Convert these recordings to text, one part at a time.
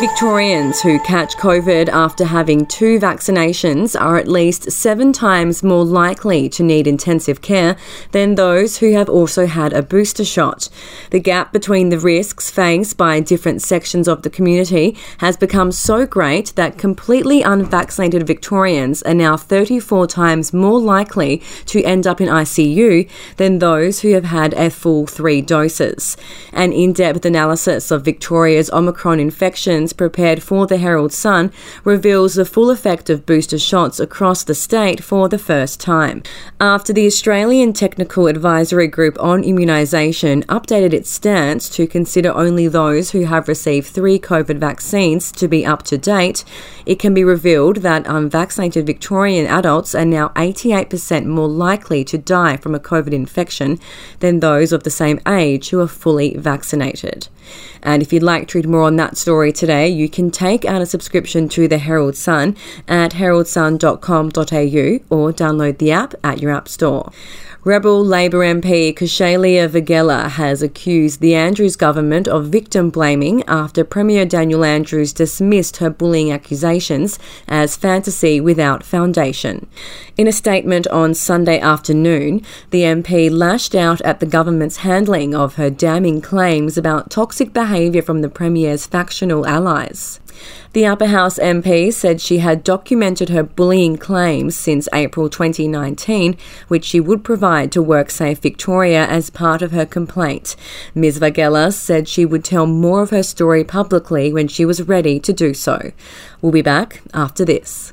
Victorians who catch COVID after having two vaccinations are at least seven times more likely to need intensive care than those who have also had a booster shot. The gap between the risks faced by different sections of the community has become so great that completely unvaccinated Victorians are now 34 times more likely to end up in ICU than those who have had a full three doses. An in depth analysis of Victoria's Omicron infections prepared for the Herald Sun reveals the full effect of booster shots across the state for the first time. After the Australian Technical Advisory Group on Immunisation updated its stance to consider only those who have received three COVID vaccines to be up to date, it can be revealed that unvaccinated Victorian adults are now 88% more likely to die from a COVID infection than those of the same age who are fully vaccinated. And if you'd like to read more on that story today, you can take out a subscription to the Herald Sun at heraldsun.com.au or download the app at your app store. Rebel Labor MP Kaushaliya Vaghela has accused the Andrews government of victim blaming after Premier Daniel Andrews dismissed her bullying accusations as fantasy without foundation. In a statement on Sunday afternoon, the MP lashed out at the government's handling of her damning claims about toxic behaviour from the Premier's factional allies. The Upper House MP said she had documented her bullying claims since April 2019, which she would provide to WorkSafe Victoria as part of her complaint. Ms. Vaghela said she would tell more of her story publicly when she was ready to do so. We'll be back after this.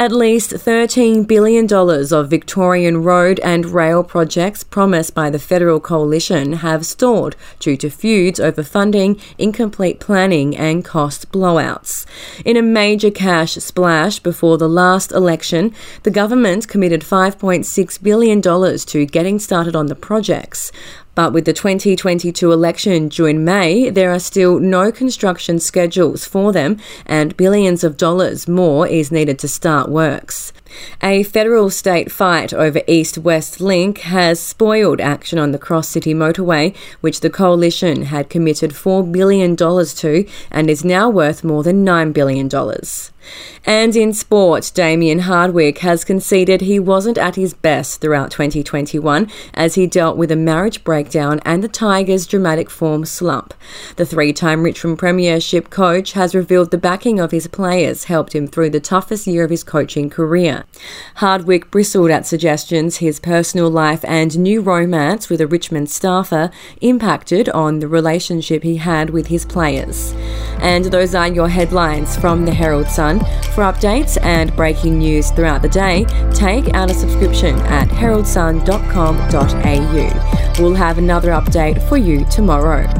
At least $13 billion of Victorian road and rail projects promised by the federal coalition have stalled due to feuds over funding, incomplete planning, and cost blowouts. In a major cash splash before the last election, the government committed $5.6 billion to getting started on the projects. But with the 2022 election due in May, there are still no construction schedules for them, and billions of dollars more is needed to start works. A federal state fight over East West Link has spoiled action on the Cross City motorway, which the coalition had committed $4 billion to and is now worth more than $9 billion. And in sport, Damien Hardwick has conceded he wasn't at his best throughout 2021 as he dealt with a marriage breakdown and the Tigers' dramatic form slump. The three time Richmond Premiership coach has revealed the backing of his players helped him through the toughest year of his coaching career. Hardwick bristled at suggestions his personal life and new romance with a Richmond staffer impacted on the relationship he had with his players. And those are your headlines from the Herald Sun. For updates and breaking news throughout the day, take out a subscription at heraldsun.com.au. We'll have another update for you tomorrow.